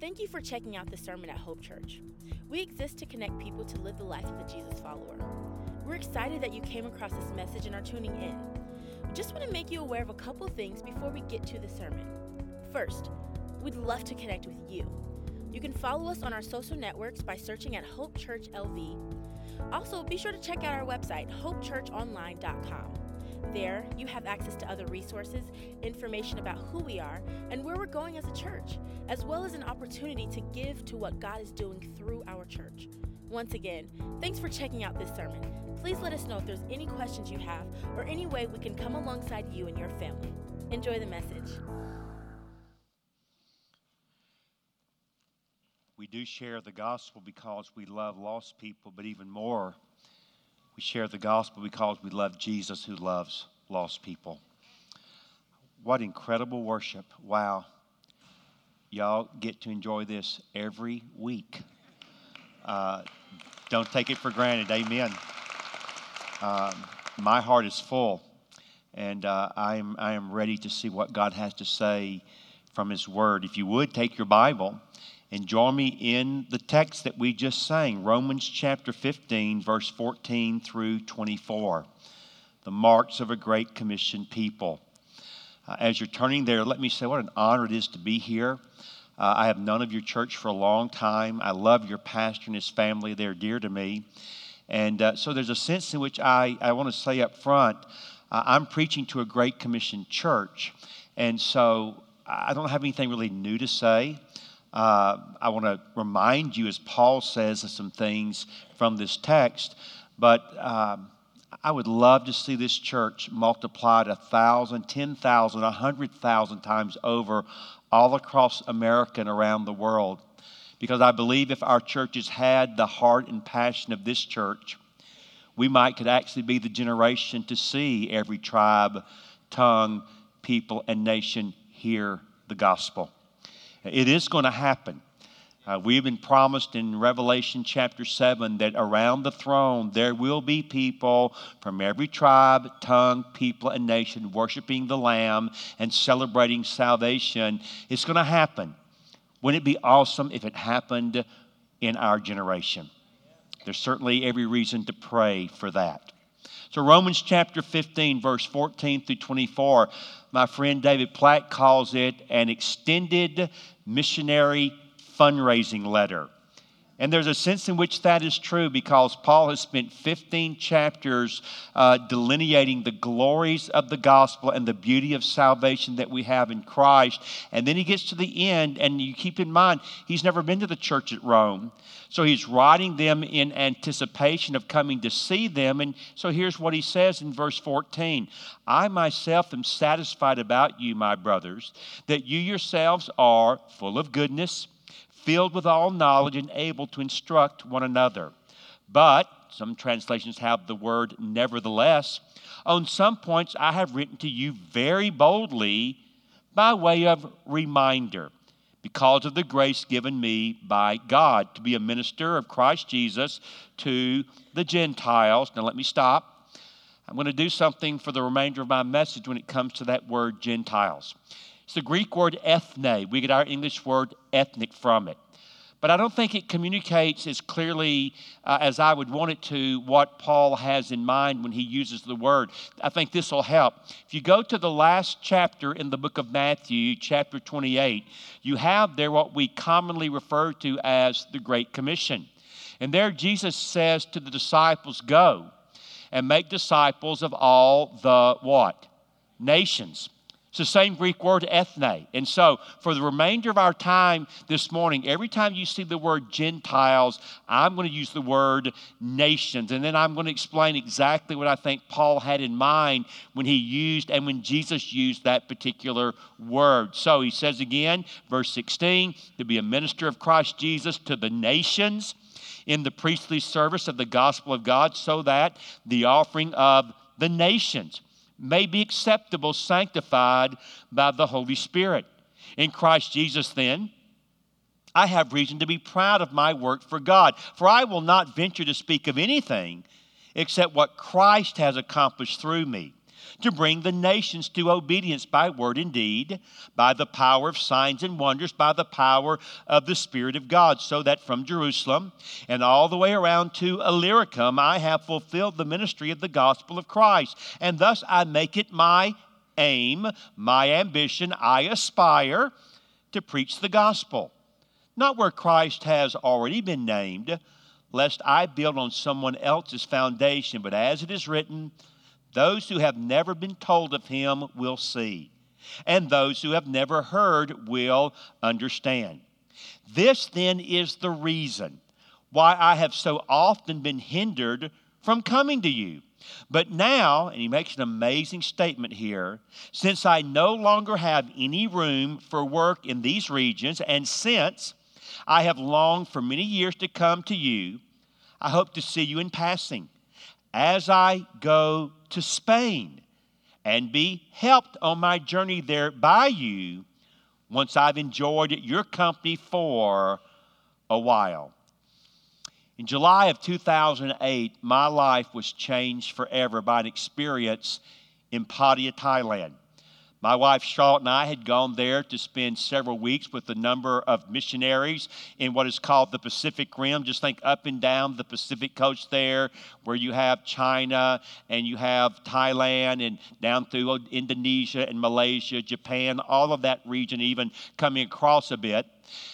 Thank you for checking out the sermon at Hope Church. We exist to connect people to live the life of a Jesus follower. We're excited that you came across this message and are tuning in. We just want to make you aware of a couple things before we get to the sermon. First, we'd love to connect with you. You can follow us on our social networks by searching at Hope Church LV. Also, be sure to check out our website, hopechurchonline.com. There, you have access to other resources, information about who we are, and where we're going as a church, as well as an opportunity to give to what God is doing through our church. Once again, thanks for checking out this sermon. Please let us know if there's any questions you have or any way we can come alongside you and your family. Enjoy the message. We do share the gospel because we love lost people, but even more, we share the gospel because we love Jesus who loves lost people. What incredible worship. Wow. Y'all get to enjoy this every week. Uh, don't take it for granted. Amen. Um, my heart is full, and uh, I, am, I am ready to see what God has to say from His Word. If you would, take your Bible and join me in the text that we just sang Romans chapter 15, verse 14 through 24. The marks of a great commission people. Uh, as you're turning there, let me say what an honor it is to be here. Uh, I have known of your church for a long time. I love your pastor and his family, they're dear to me. And uh, so there's a sense in which I, I want to say up front uh, I'm preaching to a Great Commission church. And so I don't have anything really new to say. Uh, I want to remind you, as Paul says, of some things from this text, but um, I would love to see this church multiplied a thousand, ten thousand, a hundred thousand times over all across America and around the world. Because I believe if our churches had the heart and passion of this church, we might could actually be the generation to see every tribe, tongue, people, and nation hear the gospel. It is going to happen. Uh, we've been promised in Revelation chapter 7 that around the throne there will be people from every tribe, tongue, people, and nation worshiping the Lamb and celebrating salvation. It's going to happen. Wouldn't it be awesome if it happened in our generation? There's certainly every reason to pray for that. So, Romans chapter 15, verse 14 through 24, my friend David Platt calls it an extended missionary fundraising letter. And there's a sense in which that is true because Paul has spent 15 chapters uh, delineating the glories of the gospel and the beauty of salvation that we have in Christ. And then he gets to the end, and you keep in mind, he's never been to the church at Rome. So he's writing them in anticipation of coming to see them. And so here's what he says in verse 14 I myself am satisfied about you, my brothers, that you yourselves are full of goodness filled with all knowledge and able to instruct one another. But, some translations have the word nevertheless, on some points I have written to you very boldly by way of reminder, because of the grace given me by God to be a minister of Christ Jesus to the Gentiles. Now, let me stop. I'm going to do something for the remainder of my message when it comes to that word Gentiles. It's the Greek word ethne. We get our English word ethnic from it. But I don't think it communicates as clearly uh, as I would want it to what Paul has in mind when he uses the word. I think this will help. If you go to the last chapter in the book of Matthew, chapter 28, you have there what we commonly refer to as the Great Commission. And there Jesus says to the disciples, Go and make disciples of all the what? Nations. It's the same Greek word, ethne. And so, for the remainder of our time this morning, every time you see the word Gentiles, I'm going to use the word nations. And then I'm going to explain exactly what I think Paul had in mind when he used and when Jesus used that particular word. So, he says again, verse 16, to be a minister of Christ Jesus to the nations in the priestly service of the gospel of God, so that the offering of the nations may be acceptable, sanctified by the Holy Spirit. In Christ Jesus, then, I have reason to be proud of my work for God, for I will not venture to speak of anything except what Christ has accomplished through me, to bring the nations to obedience by word and deed, by the power of signs and wonders, by the power of the Spirit of God, so that from Jerusalem and all the way around to Illyricum I have fulfilled the ministry of the gospel of Christ. And thus I make it my aim, my ambition, I aspire to preach the gospel. Not where Christ has already been named, lest I build on someone else's foundation, but as it is written, those who have never been told of him will see, and those who have never heard will understand. This then is the reason why I have so often been hindered from coming to you. But now, and he makes an amazing statement here, since I no longer have any room for work in these regions, and since I have longed for many years to come to you, I hope to see you in passing as I go to Spain and be helped on my journey there by you once I've enjoyed your company for a while. In July of 2008, my life was changed forever by an experience in Pattaya, Thailand. My wife Charlotte and I had gone there to spend several weeks with a number of missionaries in what is called the Pacific Rim. Just think up and down the Pacific coast there, where you have China and you have Thailand and down through Indonesia and Malaysia, Japan, all of that region, even coming across a bit.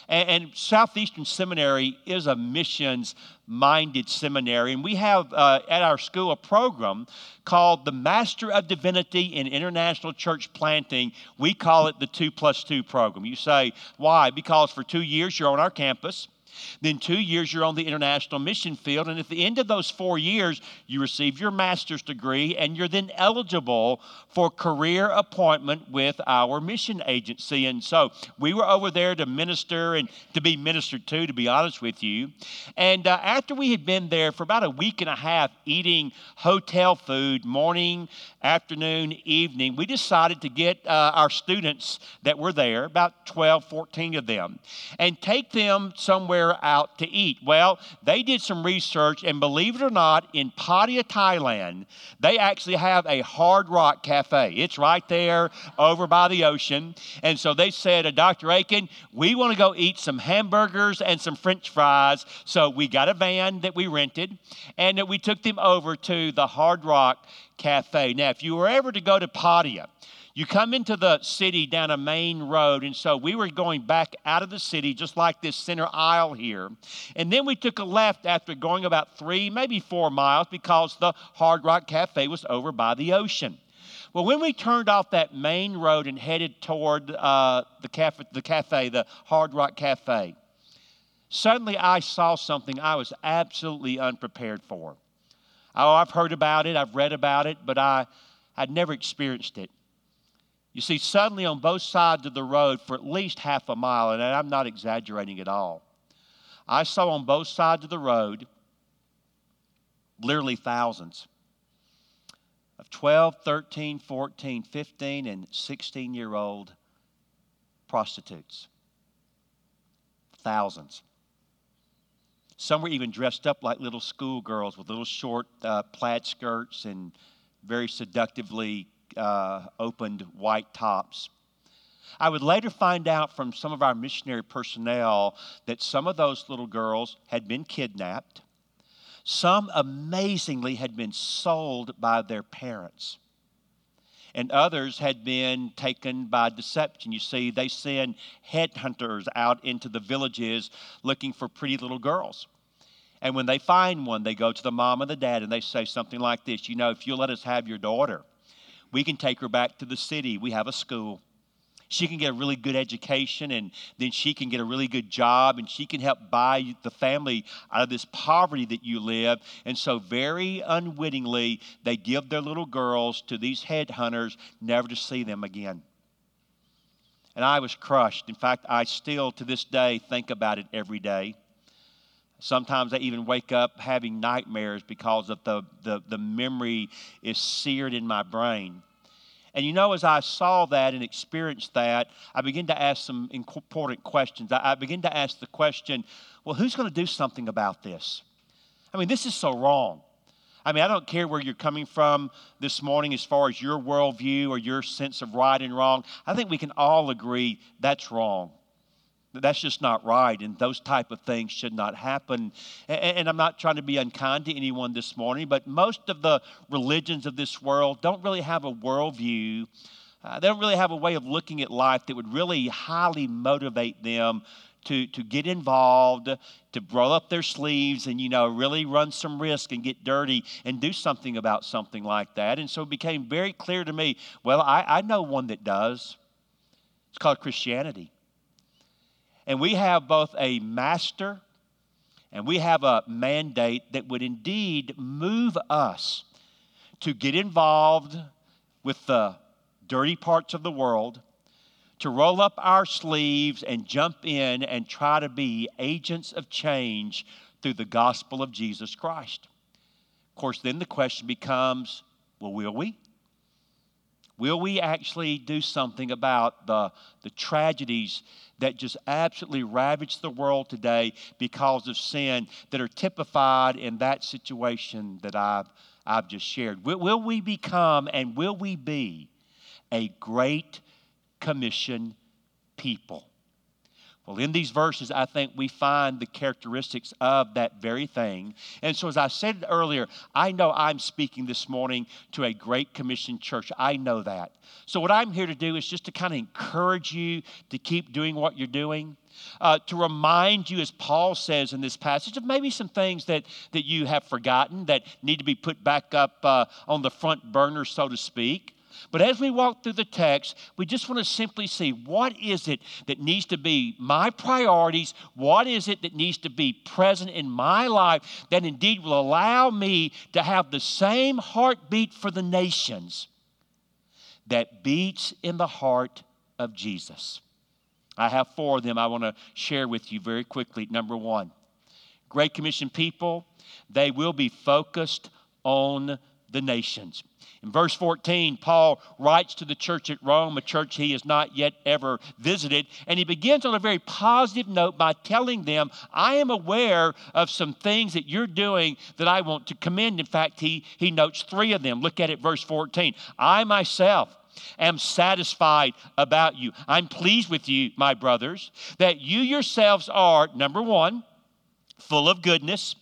And, and Southeastern Seminary is a missions minded seminary. And we have uh, at our school a program called the Master of Divinity in International Church Planting. We call it the 2 plus 2 program. You say, why? Because for two years you're on our campus. Then, two years, you're on the international mission field. And at the end of those four years, you receive your master's degree, and you're then eligible for career appointment with our mission agency. And so, we were over there to minister and to be ministered to, to be honest with you. And uh, after we had been there for about a week and a half eating hotel food, morning, afternoon, evening, we decided to get uh, our students that were there, about 12, 14 of them, and take them somewhere out to eat? Well, they did some research, and believe it or not, in Pattaya, Thailand, they actually have a hard rock cafe. It's right there over by the ocean. And so they said, uh, Dr. Akin, we want to go eat some hamburgers and some french fries. So we got a van that we rented, and we took them over to the Hard Rock Cafe. Now, if you were ever to go to Pattaya, you come into the city down a main road, and so we were going back out of the city, just like this center aisle here. And then we took a left after going about three, maybe four miles, because the Hard Rock Cafe was over by the ocean. Well, when we turned off that main road and headed toward uh, the, cafe, the cafe, the Hard Rock Cafe, suddenly I saw something I was absolutely unprepared for. Oh, I've heard about it, I've read about it, but I, I'd never experienced it. You see, suddenly on both sides of the road for at least half a mile, and I'm not exaggerating at all, I saw on both sides of the road literally thousands of 12, 13, 14, 15, and 16 year old prostitutes. Thousands. Some were even dressed up like little schoolgirls with little short uh, plaid skirts and very seductively uh, opened white tops. I would later find out from some of our missionary personnel that some of those little girls had been kidnapped. Some amazingly had been sold by their parents. And others had been taken by deception. You see, they send headhunters out into the villages looking for pretty little girls. And when they find one, they go to the mom and the dad and they say something like this You know, if you'll let us have your daughter, we can take her back to the city. We have a school. She can get a really good education and then she can get a really good job and she can help buy the family out of this poverty that you live. And so, very unwittingly, they give their little girls to these headhunters, never to see them again. And I was crushed. In fact, I still to this day think about it every day. Sometimes I even wake up having nightmares because of the, the, the memory is seared in my brain. And you know, as I saw that and experienced that, I began to ask some important questions. I, I began to ask the question well, who's going to do something about this? I mean, this is so wrong. I mean, I don't care where you're coming from this morning as far as your worldview or your sense of right and wrong. I think we can all agree that's wrong. That's just not right, and those type of things should not happen. And I'm not trying to be unkind to anyone this morning, but most of the religions of this world don't really have a worldview. Uh, they don't really have a way of looking at life that would really highly motivate them to, to get involved, to roll up their sleeves and, you know, really run some risk and get dirty and do something about something like that. And so it became very clear to me well, I, I know one that does. It's called Christianity. And we have both a master and we have a mandate that would indeed move us to get involved with the dirty parts of the world, to roll up our sleeves and jump in and try to be agents of change through the gospel of Jesus Christ. Of course, then the question becomes well, will we? Will we actually do something about the, the tragedies that just absolutely ravage the world today because of sin that are typified in that situation that I've, I've just shared? Will, will we become and will we be a great commission people? Well, in these verses, I think we find the characteristics of that very thing. And so, as I said earlier, I know I'm speaking this morning to a Great Commission church. I know that. So, what I'm here to do is just to kind of encourage you to keep doing what you're doing. Uh, to remind you, as Paul says in this passage, of maybe some things that, that you have forgotten that need to be put back up uh, on the front burner, so to speak. But as we walk through the text, we just want to simply see what is it that needs to be my priorities? What is it that needs to be present in my life that indeed will allow me to have the same heartbeat for the nations that beats in the heart of Jesus? I have four of them I want to share with you very quickly. Number one, Great Commission people, they will be focused on the nations. In verse 14, Paul writes to the church at Rome, a church he has not yet ever visited, and he begins on a very positive note by telling them, I am aware of some things that you're doing that I want to commend. In fact, he, he notes three of them. Look at it, verse 14. I myself am satisfied about you. I'm pleased with you, my brothers, that you yourselves are, number one, full of goodness.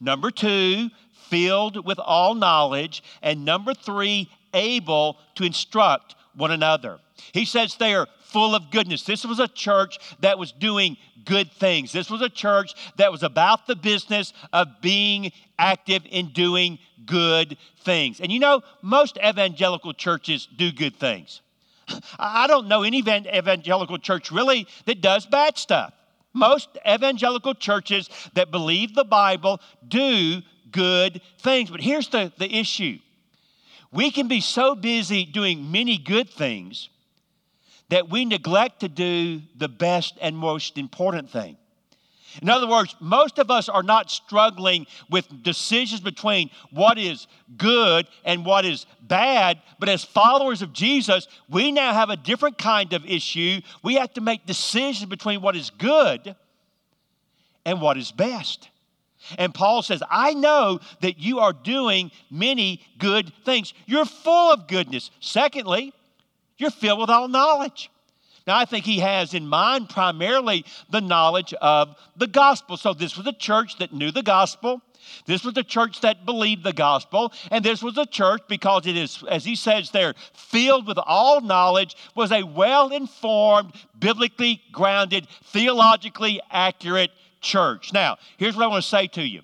Number two, filled with all knowledge. And number three, able to instruct one another. He says they are full of goodness. This was a church that was doing good things. This was a church that was about the business of being active in doing good things. And you know, most evangelical churches do good things. I don't know any evangelical church really that does bad stuff. Most evangelical churches that believe the Bible do good things. But here's the, the issue we can be so busy doing many good things that we neglect to do the best and most important thing. In other words, most of us are not struggling with decisions between what is good and what is bad, but as followers of Jesus, we now have a different kind of issue. We have to make decisions between what is good and what is best. And Paul says, I know that you are doing many good things. You're full of goodness. Secondly, you're filled with all knowledge. Now, I think he has in mind primarily the knowledge of the gospel. So, this was a church that knew the gospel. This was a church that believed the gospel. And this was a church, because it is, as he says there, filled with all knowledge, was a well informed, biblically grounded, theologically accurate church. Now, here's what I want to say to you.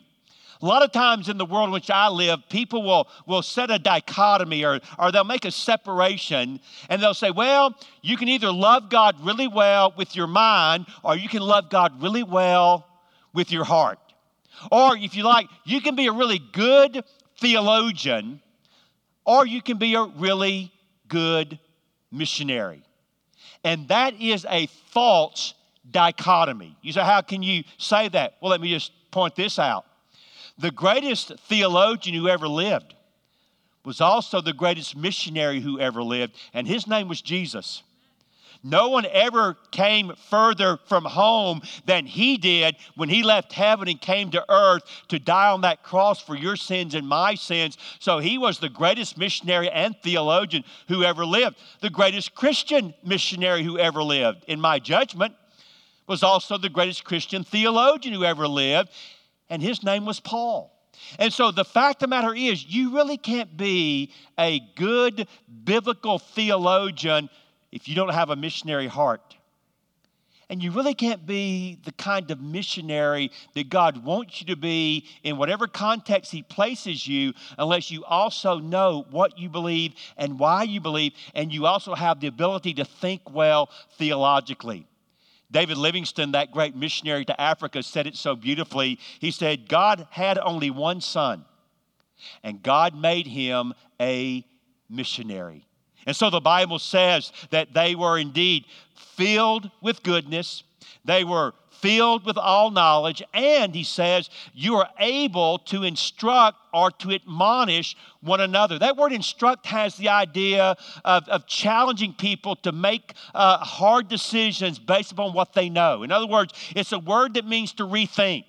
A lot of times in the world in which I live, people will, will set a dichotomy or, or they'll make a separation and they'll say, well, you can either love God really well with your mind or you can love God really well with your heart. Or if you like, you can be a really good theologian or you can be a really good missionary. And that is a false dichotomy. You say, How can you say that? Well, let me just point this out. The greatest theologian who ever lived was also the greatest missionary who ever lived, and his name was Jesus. No one ever came further from home than he did when he left heaven and came to earth to die on that cross for your sins and my sins. So he was the greatest missionary and theologian who ever lived, the greatest Christian missionary who ever lived, in my judgment, was also the greatest Christian theologian who ever lived, and his name was Paul. And so the fact of the matter is, you really can't be a good biblical theologian if you don't have a missionary heart. And you really can't be the kind of missionary that God wants you to be in whatever context He places you unless you also know what you believe and why you believe, and you also have the ability to think well theologically. David Livingstone, that great missionary to Africa, said it so beautifully. He said, God had only one son, and God made him a missionary. And so the Bible says that they were indeed filled with goodness, they were filled with all knowledge, and he says, you are able to instruct or to admonish one another. That word instruct has the idea of, of challenging people to make uh, hard decisions based upon what they know. In other words, it's a word that means to rethink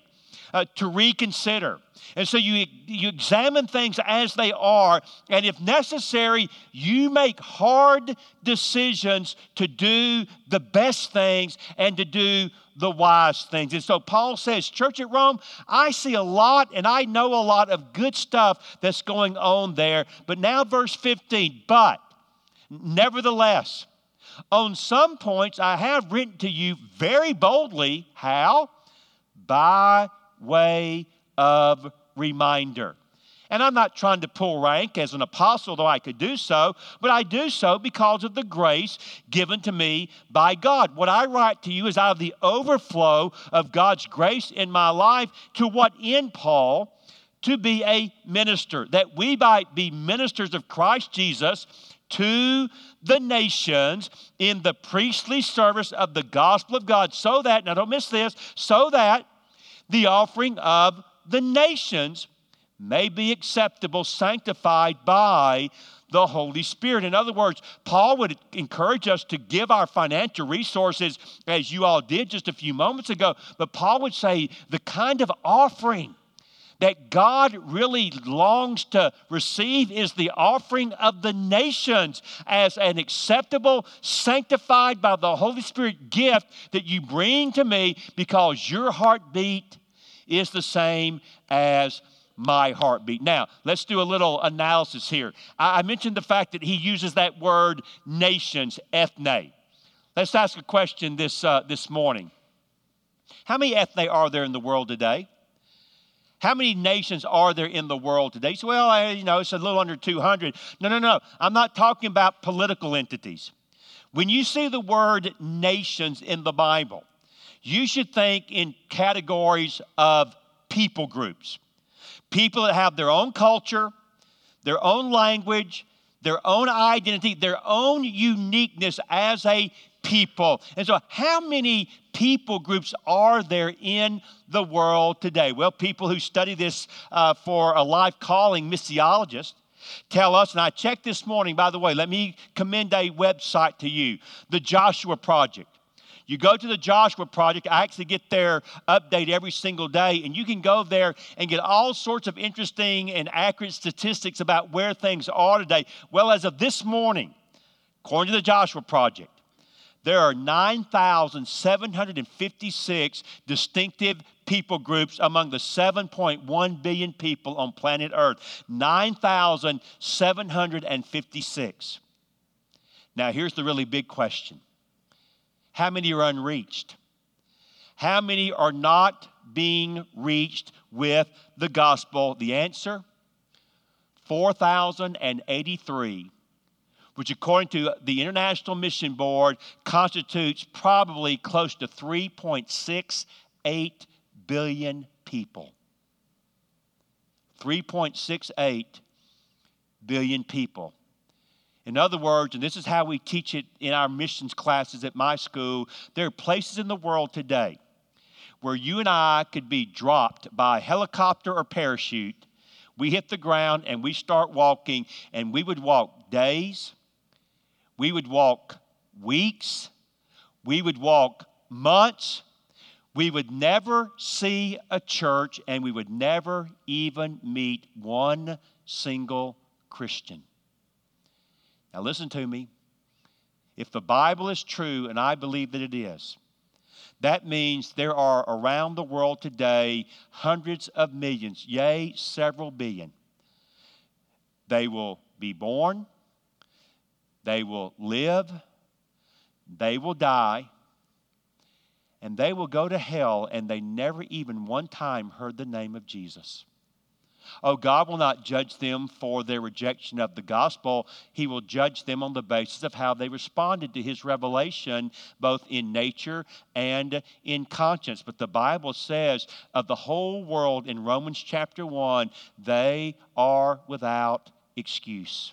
uh, to reconsider. And so you, you examine things as they are, and if necessary, you make hard decisions to do the best things and to do the wise things. And so Paul says, Church at Rome, I see a lot and I know a lot of good stuff that's going on there. But now, verse 15, but nevertheless, on some points I have written to you very boldly. How? By way of reminder. And I'm not trying to pull rank as an apostle, though I could do so, but I do so because of the grace given to me by God. What I write to you is out of the overflow of God's grace in my life to what in Paul to be a minister, that we might be ministers of Christ Jesus to the nations in the priestly service of the gospel of God, so that, now don't miss this, so that the offering of the nations may be acceptable, sanctified by the Holy Spirit. In other words, Paul would encourage us to give our financial resources as you all did just a few moments ago, but Paul would say the kind of offering that God really longs to receive is the offering of the nations as an acceptable, sanctified by the Holy Spirit gift that you bring to me because your heartbeat is the same as my heartbeat. Now, let's do a little analysis here. I mentioned the fact that he uses that word nations, ethne. Let's ask a question this, uh, this morning. How many ethne are there in the world today? How many nations are there in the world today? So, well, I, you know, it's a little under 200. No, no, no. I'm not talking about political entities. When you see the word nations in the Bible, you should think in categories of people groups. People that have their own culture, their own language, their own identity, their own uniqueness as a people. And so, how many people groups are there in the world today? Well, people who study this uh, for a life calling, missiologists, tell us, and I checked this morning, by the way, let me commend a website to you the Joshua Project. You go to the Joshua Project. I actually get their update every single day, and you can go there and get all sorts of interesting and accurate statistics about where things are today. Well, as of this morning, according to the Joshua Project, there are 9,756 distinctive people groups among the 7.1 billion people on planet Earth. 9,756. Now, here's the really big question how many are unreached? How many are not being reached with the gospel? The answer 4,083, which, according to the International Mission Board, constitutes probably close to 3.68 billion people. 3.68 billion people. In other words, and this is how we teach it in our missions classes at my school, there are places in the world today where you and I could be dropped by helicopter or parachute. We hit the ground and we start walking, and we would walk days, we would walk weeks, we would walk months, we would never see a church, and we would never even meet one single Christian. Now, listen to me. If the Bible is true, and I believe that it is, that means there are around the world today hundreds of millions, yea, several billion. They will be born, they will live, they will die, and they will go to hell, and they never even one time heard the name of Jesus. Oh, God will not judge them for their rejection of the gospel. He will judge them on the basis of how they responded to His revelation, both in nature and in conscience. But the Bible says of the whole world in Romans chapter 1, they are without excuse.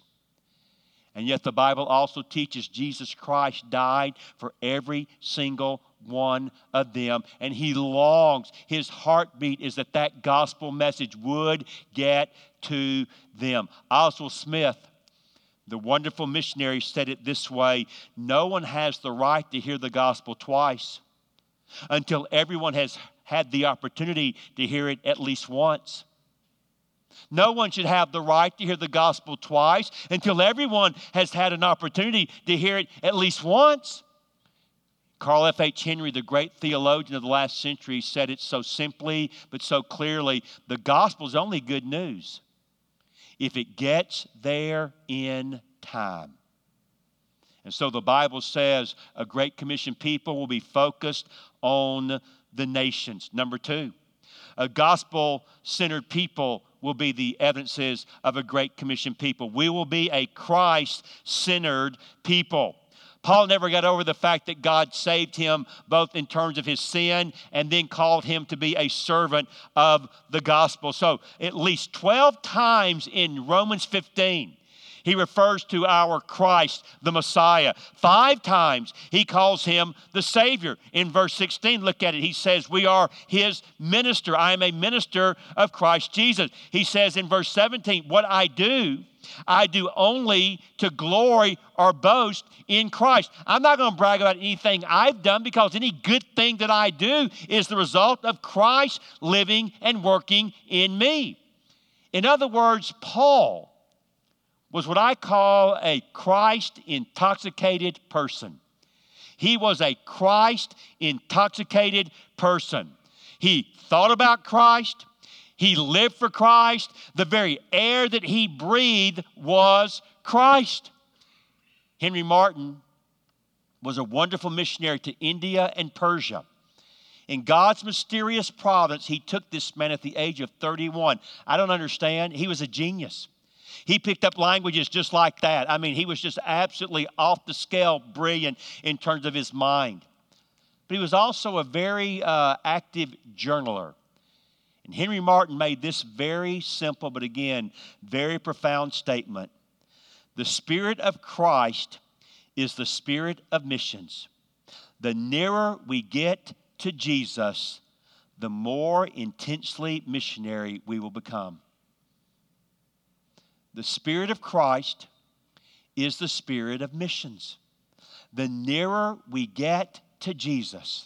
And yet, the Bible also teaches Jesus Christ died for every single one of them. And he longs, his heartbeat is that that gospel message would get to them. Oswald Smith, the wonderful missionary, said it this way No one has the right to hear the gospel twice until everyone has had the opportunity to hear it at least once. No one should have the right to hear the gospel twice until everyone has had an opportunity to hear it at least once. Carl F. H. Henry, the great theologian of the last century, said it so simply but so clearly the gospel is only good news if it gets there in time. And so the Bible says a Great Commission people will be focused on the nations. Number two, a gospel centered people will be the evidences of a Great Commission people. We will be a Christ centered people. Paul never got over the fact that God saved him both in terms of his sin and then called him to be a servant of the gospel. So, at least 12 times in Romans 15, he refers to our Christ, the Messiah. Five times he calls him the Savior. In verse 16, look at it. He says, We are his minister. I am a minister of Christ Jesus. He says in verse 17, What I do, I do only to glory or boast in Christ. I'm not going to brag about anything I've done because any good thing that I do is the result of Christ living and working in me. In other words, Paul was what I call a Christ intoxicated person. He was a Christ intoxicated person. He thought about Christ, he lived for Christ. The very air that he breathed was Christ. Henry Martyn was a wonderful missionary to India and Persia. In God's mysterious providence, he took this man at the age of 31. I don't understand. He was a genius. He picked up languages just like that. I mean, he was just absolutely off the scale, brilliant in terms of his mind. But he was also a very uh, active journaler. And Henry Martyn made this very simple, but again, very profound statement The Spirit of Christ is the spirit of missions. The nearer we get to Jesus, the more intensely missionary we will become. The Spirit of Christ is the spirit of missions. The nearer we get to Jesus,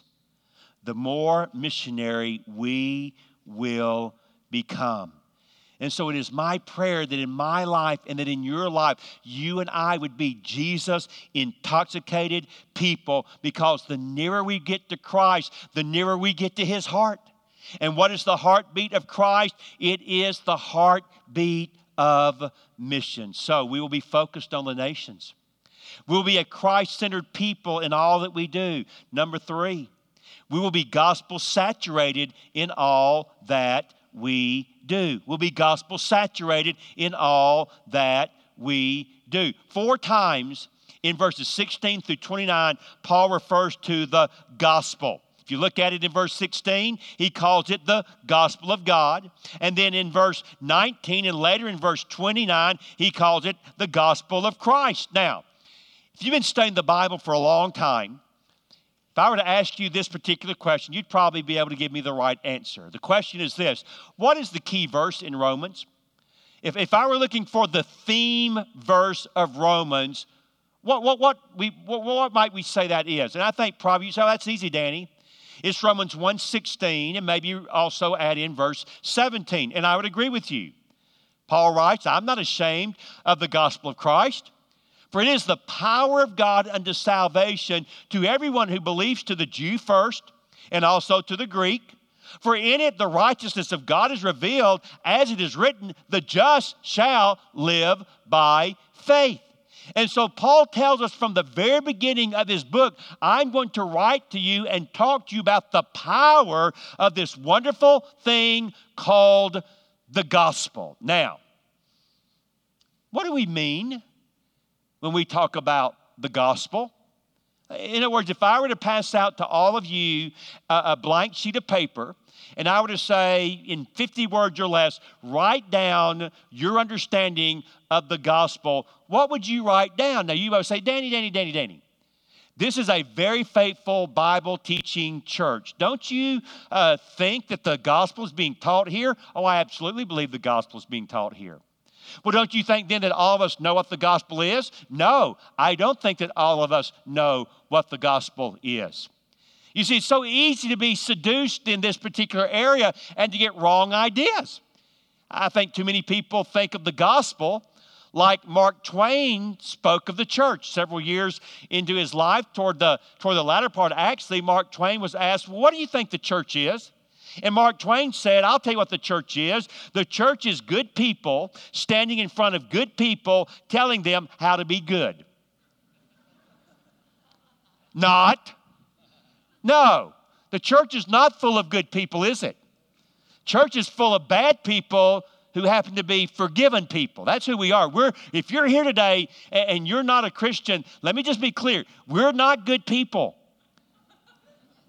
the more missionary we will become. And so it is my prayer that in my life and that in your life, you and I would be Jesus intoxicated people because the nearer we get to Christ, the nearer we get to his heart. And what is the heartbeat of Christ? It is the heartbeat of mission. So we will be focused on the nations. We'll be a Christ centered people in all that we do. Number three, we will be gospel saturated in all that we do. We'll be gospel saturated in all that we do. Four times in verses 16 through 29, Paul refers to the gospel. If you look at it in verse 16, he calls it the gospel of God. And then in verse 19 and later in verse 29, he calls it the gospel of Christ. Now, if you've been studying the Bible for a long time, if I were to ask you this particular question, you'd probably be able to give me the right answer. The question is this What is the key verse in Romans? If, if I were looking for the theme verse of Romans, What, what, what, we, what, what might we say that is? And I think probably you say, oh, that's easy, Danny. It's Romans 1.16, and maybe also add in verse 17. And I would agree with you. Paul writes, I'm not ashamed of the gospel of Christ, for it is the power of God unto salvation to everyone who believes, to the Jew first, and also to the Greek. For in it the righteousness of God is revealed, as it is written, the just shall live by faith. And so Paul tells us from the very beginning of his book, I'm going to write to you and talk to you about the power of this wonderful thing called the gospel. Now, what do we mean when we talk about the gospel? In other words, if I were to pass out to all of you a, a blank sheet of paper, and I to say in 50 words or less, write down your understanding of the gospel, what would you write down? Now, you might say, Danny, Danny, Danny, Danny. This is a very faithful Bible teaching church. Don't you uh, think that the gospel is being taught here? Oh, I absolutely believe the gospel is being taught here. Well, don't you think then that all of us know what the gospel is? No, I don't think that all of us know what the gospel is. You see, it's so easy to be seduced in this particular area and to get wrong ideas. I think too many people think of the gospel like Mark Twain spoke of the church several years into his life. Toward the, toward the latter part, actually, Mark Twain was asked, well, What do you think the church is? And Mark Twain said, I'll tell you what the church is. The church is good people standing in front of good people telling them how to be good. Not no, the church is not full of good people, is it? Church is full of bad people who happen to be forgiven people. That's who we are. We're if you're here today and you're not a Christian, let me just be clear. We're not good people.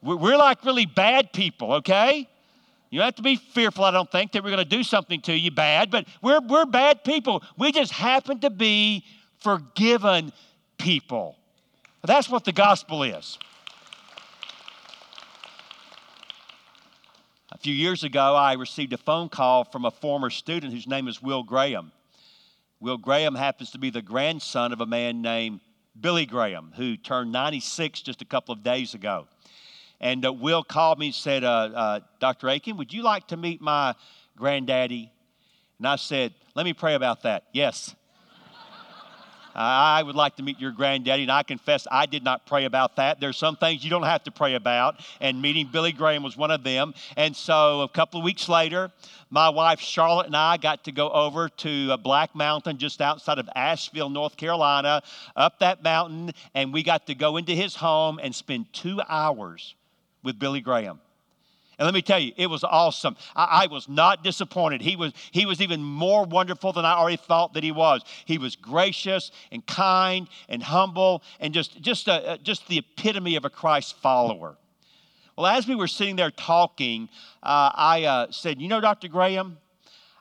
We're like really bad people, okay? You have to be fearful, I don't think, that we're going to do something to you bad, but we're, we're bad people. We just happen to be forgiven people. That's what the gospel is. Few years ago, I received a phone call from a former student whose name is Will Graham. Will Graham happens to be the grandson of a man named Billy Graham, who turned 96 just a couple of days ago. And uh, Will called me and said, uh, uh, Dr. Akin, would you like to meet my granddaddy? And I said, Let me pray about that. Yes. I would like to meet your granddaddy, and I confess I did not pray about that. There's some things you don't have to pray about, and meeting Billy Graham was one of them. And so a couple of weeks later, my wife Charlotte and I got to go over to uh, Black Mountain just outside of Asheville, North Carolina, up that mountain, and we got to go into his home and spend two hours with Billy Graham. And let me tell you, it was awesome. I, I, was not disappointed. He was, he was even more wonderful than I already thought that he was. He was gracious and kind and humble and just, just, a, just the epitome of a Christ follower. Well, as we were sitting there talking, uh, I uh, said, You know, Dr. Graham,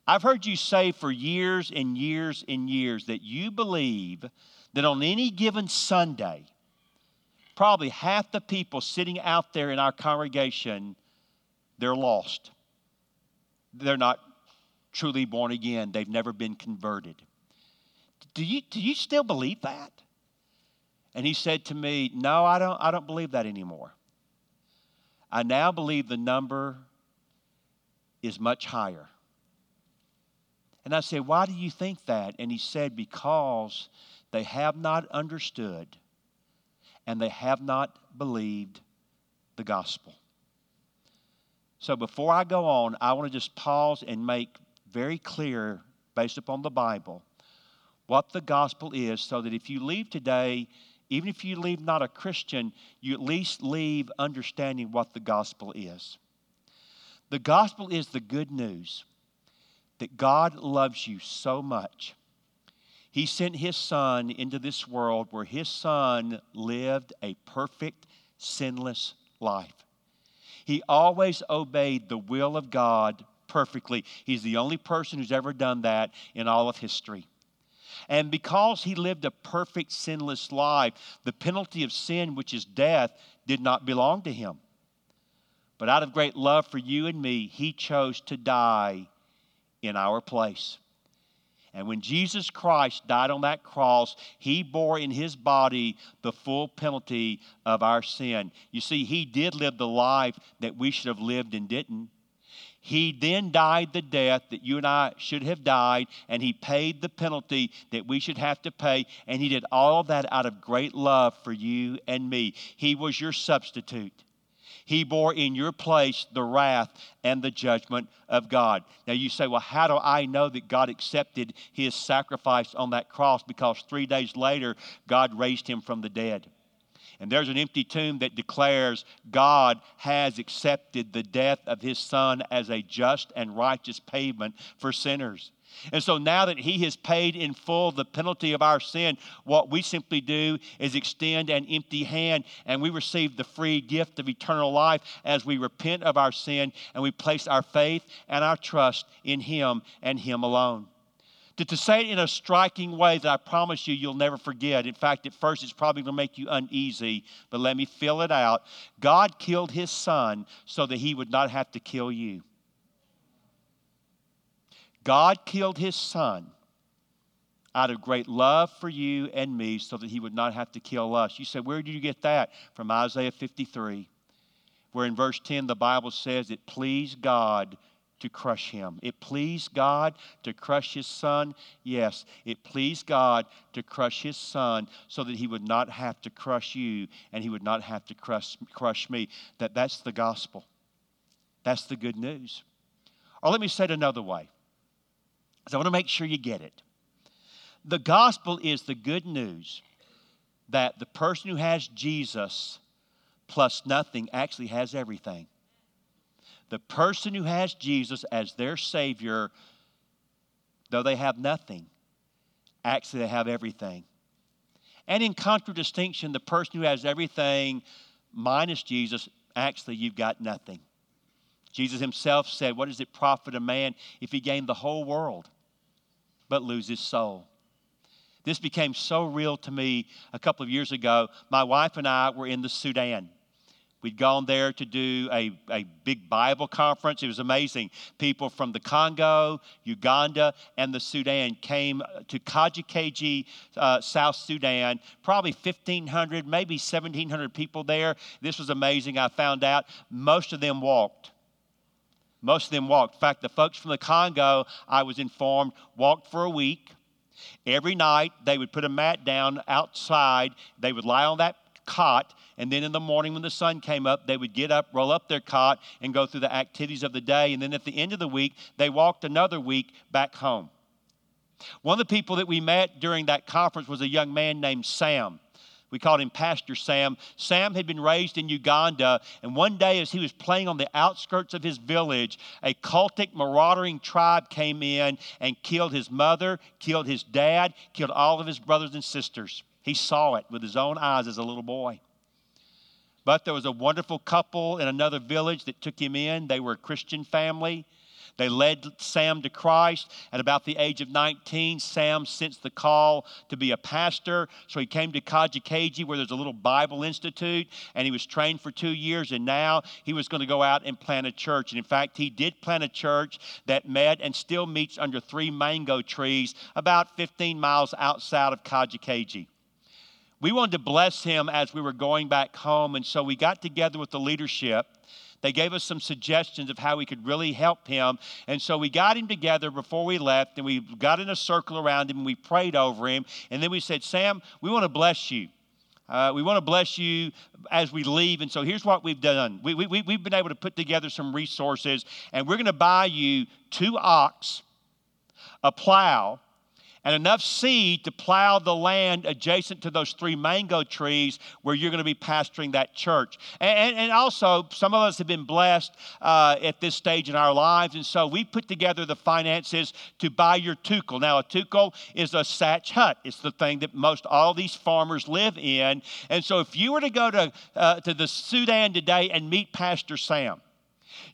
I've heard you say for years and years and years that you believe that on any given Sunday, probably half the people sitting out there in our congregation they're lost. They're not truly born again. They've never been converted. Do you, do you still believe that? And he said to me, No, I don't, I don't believe that anymore. I now believe the number is much higher. And I said, Why do you think that? And he said, Because they have not understood and they have not believed the gospel. So before I go on, I want to just pause and make very clear, based upon the Bible, what the gospel is, so that if you leave today, even if you leave not a Christian, you at least leave understanding what the gospel is. The gospel is the good news that God loves you so much. He sent His Son into this world where His Son lived a perfect, sinless life. He always obeyed the will of God perfectly. He's the only person who's ever done that in all of history. And because he lived a perfect, sinless life, the penalty of sin, which is death, did not belong to him. But out of great love for you and me, he chose to die in our place. And when Jesus Christ died on that cross, he bore in his body the full penalty of our sin. You see, he did live the life that we should have lived and didn't. He then died the death that you and I should have died, and He paid the penalty that we should have to pay. And He did all that out of great love for you and me. He was your substitute. He bore in your place the wrath and the judgment of God. Now you say, well, how do I know that God accepted his sacrifice on that cross? Because three days later, God raised him from the dead. And there's an empty tomb that declares God has accepted the death of his son as a just and righteous payment for sinners. And so now that he has paid in full the penalty of our sin, what we simply do is extend an empty hand and we receive the free gift of eternal life as we repent of our sin and we place our faith and our trust in him and him alone. To, to say it in a striking way that I promise you you'll never forget. In fact, at first it's probably going to make you uneasy, but let me fill it out. God killed his son so that he would not have to kill you. God killed his son out of great love for you and me so that he would not have to kill us. You said, Where did you get that? From Isaiah 53, where in verse 10 the Bible says, It pleased God to crush him. It pleased God to crush his son. Yes, it pleased God to crush his son so that he would not have to crush you and he would not have to crush, crush me. That, that's the gospel. That's the good news. Or let me say it another way. So I want to make sure you get it. The gospel is the good news that the person who has Jesus plus nothing actually has everything. The person who has Jesus as their Savior, though they have nothing, actually they have everything. And in contradistinction, the person who has everything minus Jesus, actually you've got nothing. Jesus himself said, What does it profit a man if he gain the whole world but lose his soul? This became so real to me a couple of years ago. My wife and I were in the Sudan. We'd gone there to do a, a big Bible conference. It was amazing. People from the Congo, Uganda, and the Sudan came to Kaji uh, South Sudan. Probably 1,500, maybe 1,700 people there. This was amazing. I found out most of them walked. Most of them walked. In fact, the folks from the Congo, I was informed, walked for a week. Every night, they would put a mat down outside. They would lie on that cot, and then in the morning when the sun came up, they would get up, roll up their cot, and go through the activities of the day. And then at the end of the week, they walked another week back home. One of the people that we met during that conference was a young man named Sam. We called him Pastor Sam. Sam had been raised in Uganda, and one day as he was playing on the outskirts of his village, a cultic, marauding tribe came in and killed his mother, killed his dad, killed all of his brothers and sisters. He saw it with his own eyes as a little boy. But there was a wonderful couple in another village that took him in. They were a Christian family. They led Sam to Christ. At about the age of 19, Sam sensed the call to be a pastor. So he came to Kaji where there's a little Bible Institute, and he was trained for two years. And now he was going to go out and plant a church. And in fact, he did plant a church that met and still meets under three mango trees about 15 miles outside of Kaji we wanted to bless him as we were going back home. And so we got together with the leadership. They gave us some suggestions of how we could really help him. And so we got him together before we left, and we got in a circle around him, and we prayed over him. And then we said, Sam, we want to bless you. Uh, we want to bless you as we leave. And so here's what we've done we, we, we've been able to put together some resources, and we're going to buy you two ox, a plow, and enough seed to plow the land adjacent to those three mango trees where you're going to be pastoring that church. And, and also, some of us have been blessed uh, at this stage in our lives, and so we put together the finances to buy your tukul. Now, a tukul is a thatch hut. It's the thing that most all these farmers live in. And so, if you were to go to, uh, to the Sudan today and meet Pastor Sam,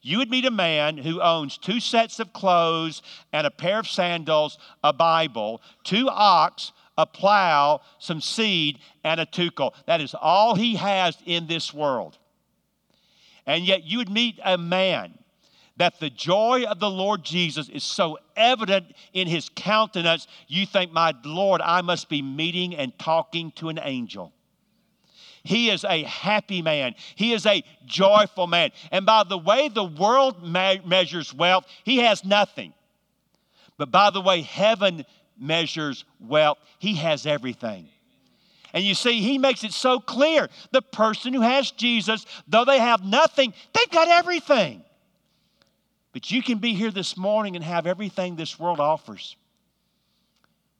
you would meet a man who owns two sets of clothes and a pair of sandals, a Bible, two ox, a plow, some seed, and a tukul. That is all he has in this world. And yet you would meet a man that the joy of the Lord Jesus is so evident in his countenance, you think, My Lord, I must be meeting and talking to an angel. He is a happy man. He is a joyful man. And by the way the world me- measures wealth, he has nothing. But by the way heaven measures wealth, he has everything. And you see, he makes it so clear the person who has Jesus, though they have nothing, they've got everything. But you can be here this morning and have everything this world offers.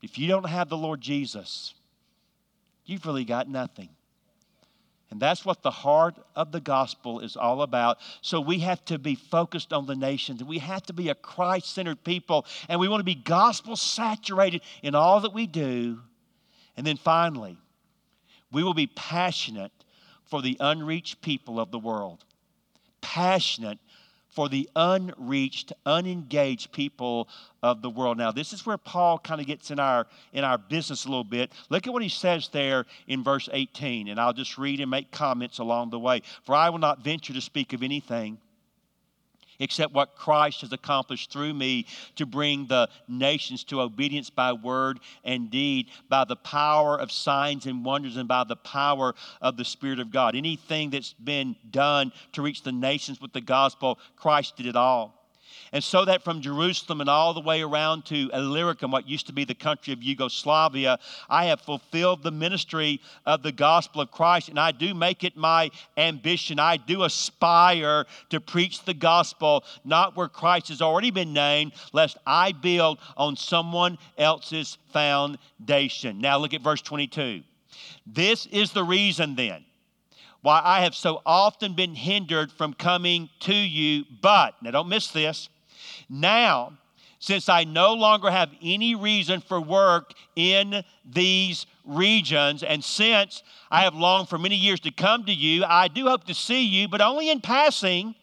If you don't have the Lord Jesus, you've really got nothing. And that's what the heart of the gospel is all about. So we have to be focused on the nations. We have to be a Christ centered people. And we want to be gospel saturated in all that we do. And then finally, we will be passionate for the unreached people of the world. Passionate for the unreached, unengaged people of the world. Now, this is where Paul kind of gets in our in our business a little bit. Look at what he says there in verse 18, and I'll just read and make comments along the way. For I will not venture to speak of anything except what Christ has accomplished through me to bring the nations to obedience by word and deed, by the power of signs and wonders, and by the power of the Spirit of God. Anything that's been done to reach the nations with the gospel, Christ did it all. And so that from Jerusalem and all the way around to Illyricum, what used to be the country of Yugoslavia, I have fulfilled the ministry of the gospel of Christ. And I do make it my ambition. I do aspire to preach the gospel, not where Christ has already been named, lest I build on someone else's foundation. Now look at verse 22. This is the reason then why I have so often been hindered from coming to you. But, now don't miss this, now, since I no longer have any reason for work in these regions, and since I have longed for many years to come to you, I do hope to see you, but only in passing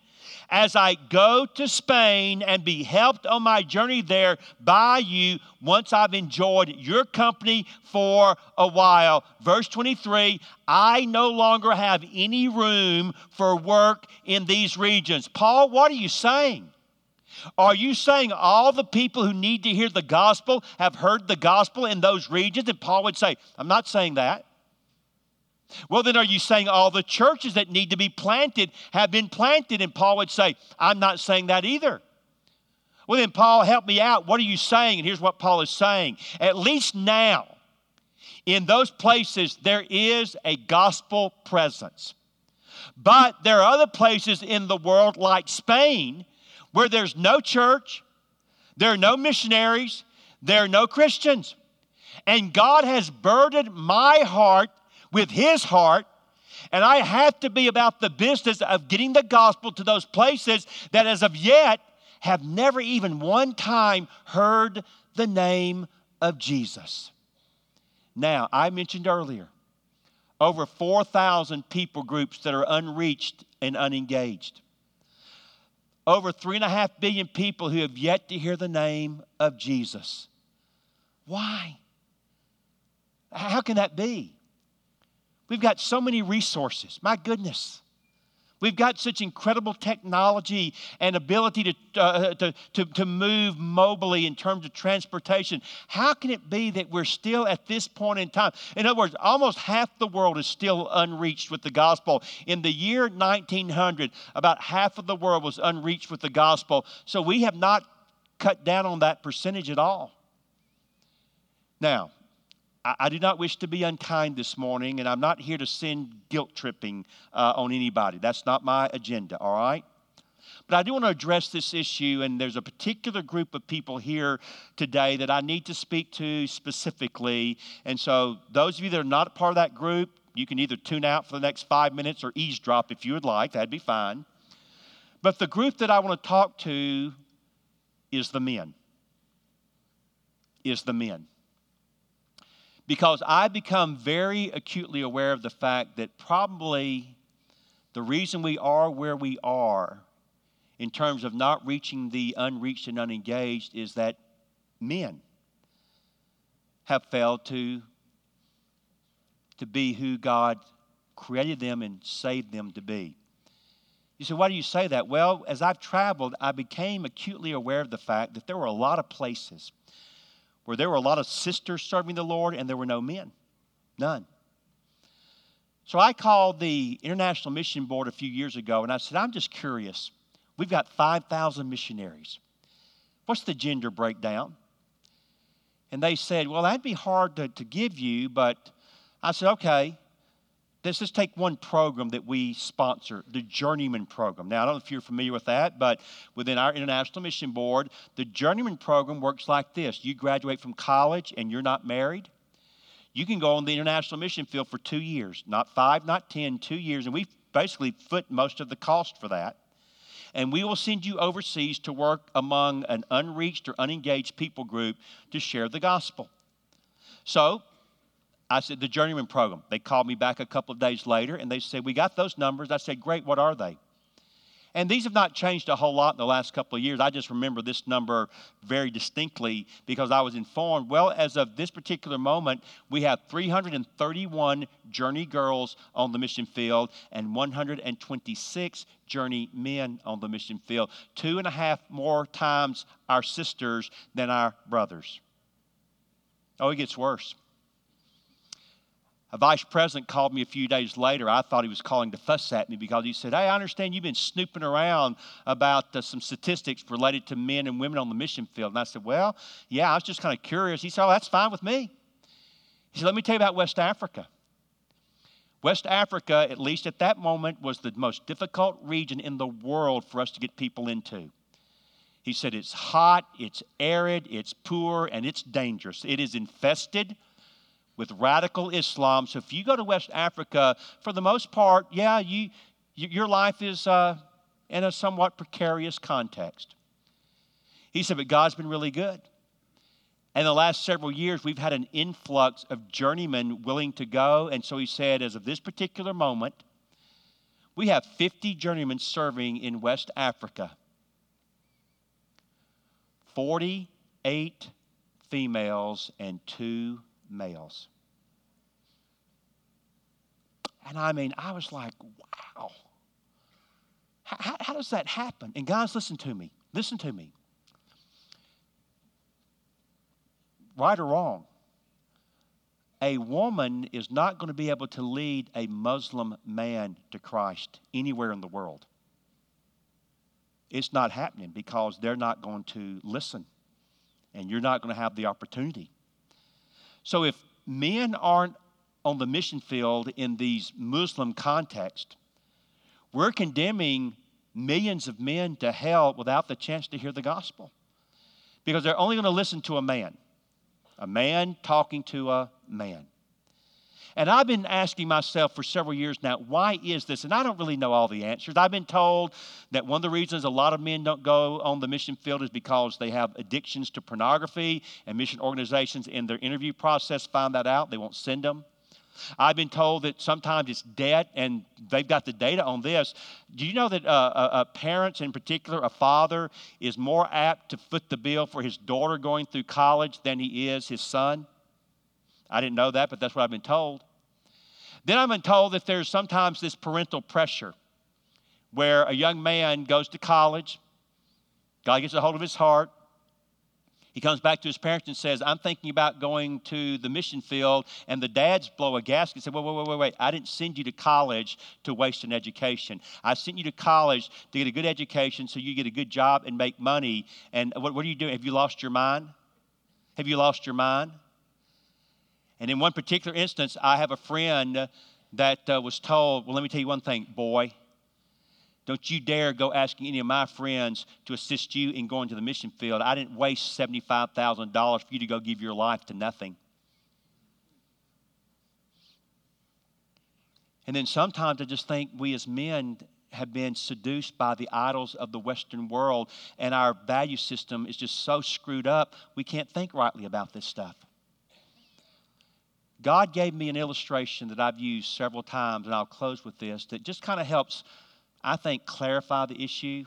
as I go to Spain and be helped on my journey there by you once I've enjoyed your company for a while. Verse 23 I no longer have any room for work in these regions. Paul, what are you saying? Are you saying all the people who need to hear the gospel have heard the gospel in those regions? And Paul would say, I'm not saying that. Well, then are you saying all the churches that need to be planted have been planted? And Paul would say, I'm not saying that either. Well, then, Paul, help me out. What are you saying? And here's what Paul is saying. At least now, in those places, there is a gospel presence. But there are other places in the world, like Spain, where there's no church, there are no missionaries, there are no Christians. And God has burdened my heart with His heart, and I have to be about the business of getting the gospel to those places that, as of yet, have never even one time heard the name of Jesus. Now, I mentioned earlier over 4,000 people groups that are unreached and unengaged over three and a half billion people who have yet to hear the name of Jesus. Why? How can that be? We've got so many resources. My goodness. We've got such incredible technology and ability to, uh, to, to, to move mobily in terms of transportation. How can it be that we're still at this point in time? In other words, almost half the world is still unreached with the gospel. In the year 1900, about half of the world was unreached with the gospel. So we have not cut down on that percentage at all. Now, I, do not wish to be unkind this morning, and I'm not here to send guilt tripping uh, on anybody. That's not my agenda, all right? But I do want to address this issue, and there's a particular group of people here today that I need to speak to specifically. And so, those of you that are not part of that group, you can either tune out for the next five minutes or eavesdrop if you would like. That'd be fine. But the group that I want to talk to is the men. Is the men because I become very acutely aware of the fact that probably the reason we are where we are in terms of not reaching the unreached and unengaged is that men have failed to, to be who God created them and saved them to be. You say, why do you say that? Well, as I've traveled, I became acutely aware of the fact that there were a lot of places where there were a lot of sisters serving the Lord and there were no men. None. So I called the International Mission Board a few years ago and I said, I'm just curious. We've got 5,000 missionaries. What's the gender breakdown? And they said, Well, that'd be hard to, to give you, but I said, Okay, let's just take one program that we sponsor, the Journeyman Program. Now, I don't know if you're familiar with that, but within our International Mission Board, the Journeyman Program works like this you graduate from college and you're not married. You can go on the international mission field for two years, not five, not ten, two years, and we basically foot most of the cost for that and we will send you overseas to work among an unreached or unengaged people group to share the gospel. So I said, the journeyman program. They called me back a couple of days later and they said, We got those numbers. I said, Great, what are they? And these have not changed a whole lot in the last couple of years. I just remember this number very distinctly because I was informed. Well, as of this particular moment, we have 331 journey girls on the mission field and 126 journey men on the mission field. Two and a half more times our sisters than our brothers. Oh, it gets worse. A vice president called me a few days later. I thought he was calling to fuss at me because he said, Hey, I understand you've been snooping around about uh, some statistics related to men and women on the mission field. And I said, Well, yeah, I was just kind of curious. He said, Oh, that's fine with me. He said, Let me tell you about West Africa. West Africa, at least at that moment, was the most difficult region in the world for us to get people into. He said, It's hot, it's arid, it's poor, and it's dangerous. It is infested with radical Islam. So if you go to West Africa, for the most part, yeah, you, your life is uh, in a somewhat precarious context. He said, but God's been really good. And the last several years, we've had an influx of journeymen willing to go. And so he said, as of this particular moment, we have 50 journeymen serving in West Africa. 48 females and two males. And I mean, I was like, wow. How, how, does that happen? And guys, listen to me. Listen to me. Right or wrong, a woman is not going to be able to lead a Muslim man to Christ anywhere in the world. It's not happening because they're not going to listen, and you're not going to have the opportunity. So if men aren't on the mission field in these Muslim context, we're condemning millions of men to hell without the chance to hear the gospel. Because they're only going to listen to a man, a man talking to a man. And I've been asking myself for several years now, why is this? And I don't really know all the answers. I've been told that one of the reasons a lot of men don't go on the mission field is because they have addictions to pornography, and mission organizations in their interview process find that out. They won't send them. I've been told that sometimes it's debt, and they've got the data on this. Do you know that uh, uh, uh, parents, in particular, a father, is more apt to foot the bill for his daughter going through college than he is his son? I didn't know that, but that's what I've been told. Then I've been told that there's sometimes this parental pressure where a young man goes to college, God gets a hold of his heart. He comes back to his parents and says, I'm thinking about going to the mission field. And the dads blow a gasket and say, Wait, wait, wait, wait, wait. I didn't send you to college to waste an education. I sent you to college to get a good education so you get a good job and make money. And what, what are you doing? Have you lost your mind? Have you lost your mind? And in one particular instance, I have a friend that uh, was told, Well, let me tell you one thing, boy. Don't you dare go asking any of my friends to assist you in going to the mission field. I didn't waste $75,000 for you to go give your life to nothing. And then sometimes I just think we as men have been seduced by the idols of the Western world, and our value system is just so screwed up, we can't think rightly about this stuff. God gave me an illustration that I've used several times, and I'll close with this that just kind of helps, I think, clarify the issue.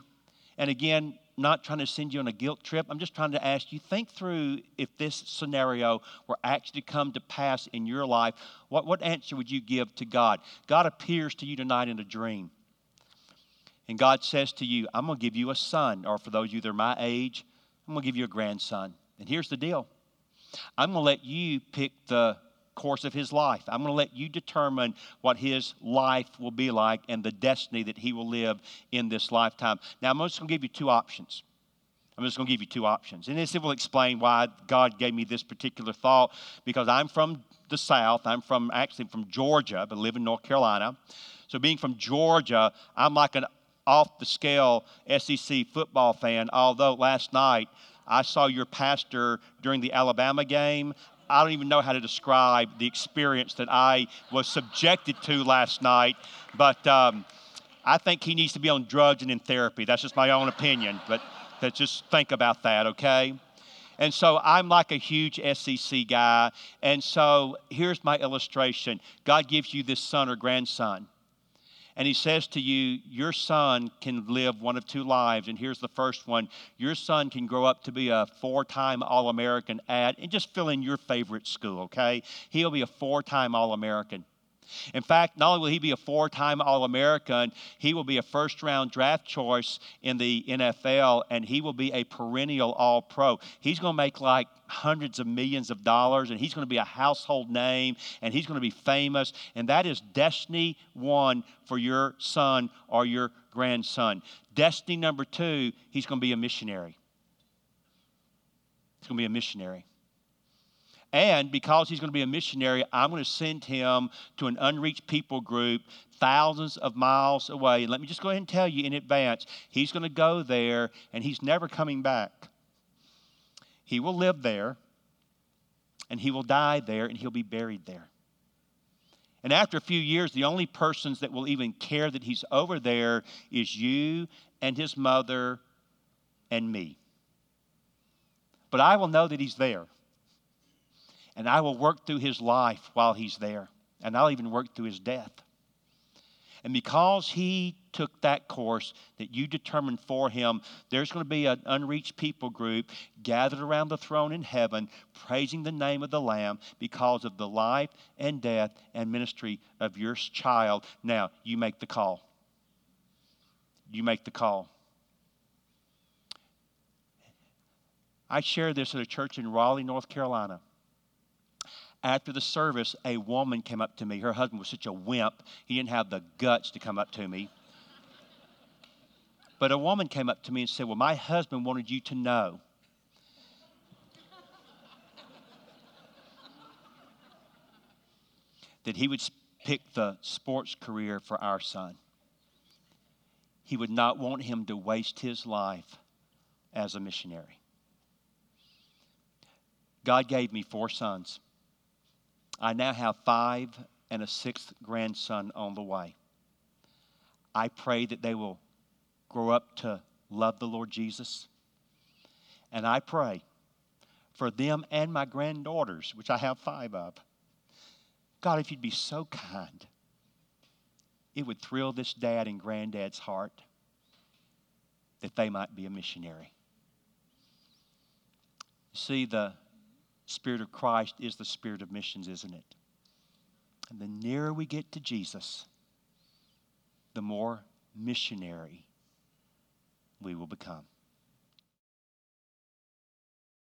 And again, not trying to send you on a guilt trip. I'm just trying to ask you think through if this scenario were actually to come to pass in your life, what, what answer would you give to God? God appears to you tonight in a dream. and God says to you, I'm going to give you a son, or for those of you that are my age, I'm going to give you a grandson. And here's the deal I'm going to let you pick the course of his life. I'm going to let you determine what his life will be like and the destiny that he will live in this lifetime. Now, I'm just going to give you two options. I'm just going to give you two options. And this will explain why God gave me this particular thought because I'm from the South. I'm from actually from Georgia, but live in North Carolina. So, being from Georgia, I'm like an off the scale SEC football fan, although last night I saw your pastor during the Alabama game. I don't even know how to describe the experience that I was subjected to last night, but um, I think he needs to be on drugs and in therapy. That's just my own opinion, but, but just think about that, okay? And so I'm like a huge SEC guy. And so here's my illustration God gives you this son or grandson and he says to you, Your son can live one of two lives. And here's the first one Your son can grow up to be a four time All American at, and just fill in your favorite school, okay? He'll be a four time All American. In fact, not only will he be a four time All American, he will be a first round draft choice in the NFL and he will be a perennial All Pro. He's going to make like hundreds of millions of dollars and he's going to be a household name and he's going to be famous. And that is destiny one for your son or your grandson. Destiny number two, he's going to be a missionary. He's going to be a missionary. And because he's going to be a missionary, I'm going to send him to an unreached people group thousands of miles away. And let me just go ahead and tell you in advance he's going to go there and he's never coming back. He will live there and he will die there and he'll be buried there. And after a few years, the only persons that will even care that he's over there is you and his mother and me. But I will know that he's there and I will work through his life while he's there, and I'll even work through his death. And because he took that course that you determined for him, there's going to be an unreached people group gathered around the throne in heaven, praising the name of the Lamb because of the life and death and ministry of your child. Now, you make the call. You make the call. I shared this at a church in Raleigh, North Carolina after the service, a woman came up to me. Her husband was such a wimp, he didn't have the guts to come up to me. But a woman came up to me and said, Well, my husband wanted you to know. that he would pick the sports career for our son. He would not want him to waste his life as a missionary. God gave me four sons. I now have five and a sixth grandson on the way. I pray that they will grow up to love the Lord Jesus. And I pray for them and my granddaughters, which I have five of. God, if you'd be so kind, it would thrill this dad and granddad's heart that they might be a missionary. See, the Spirit of Christ is the spirit of missions, isn't it? And the nearer we get to Jesus, the more missionary we will become.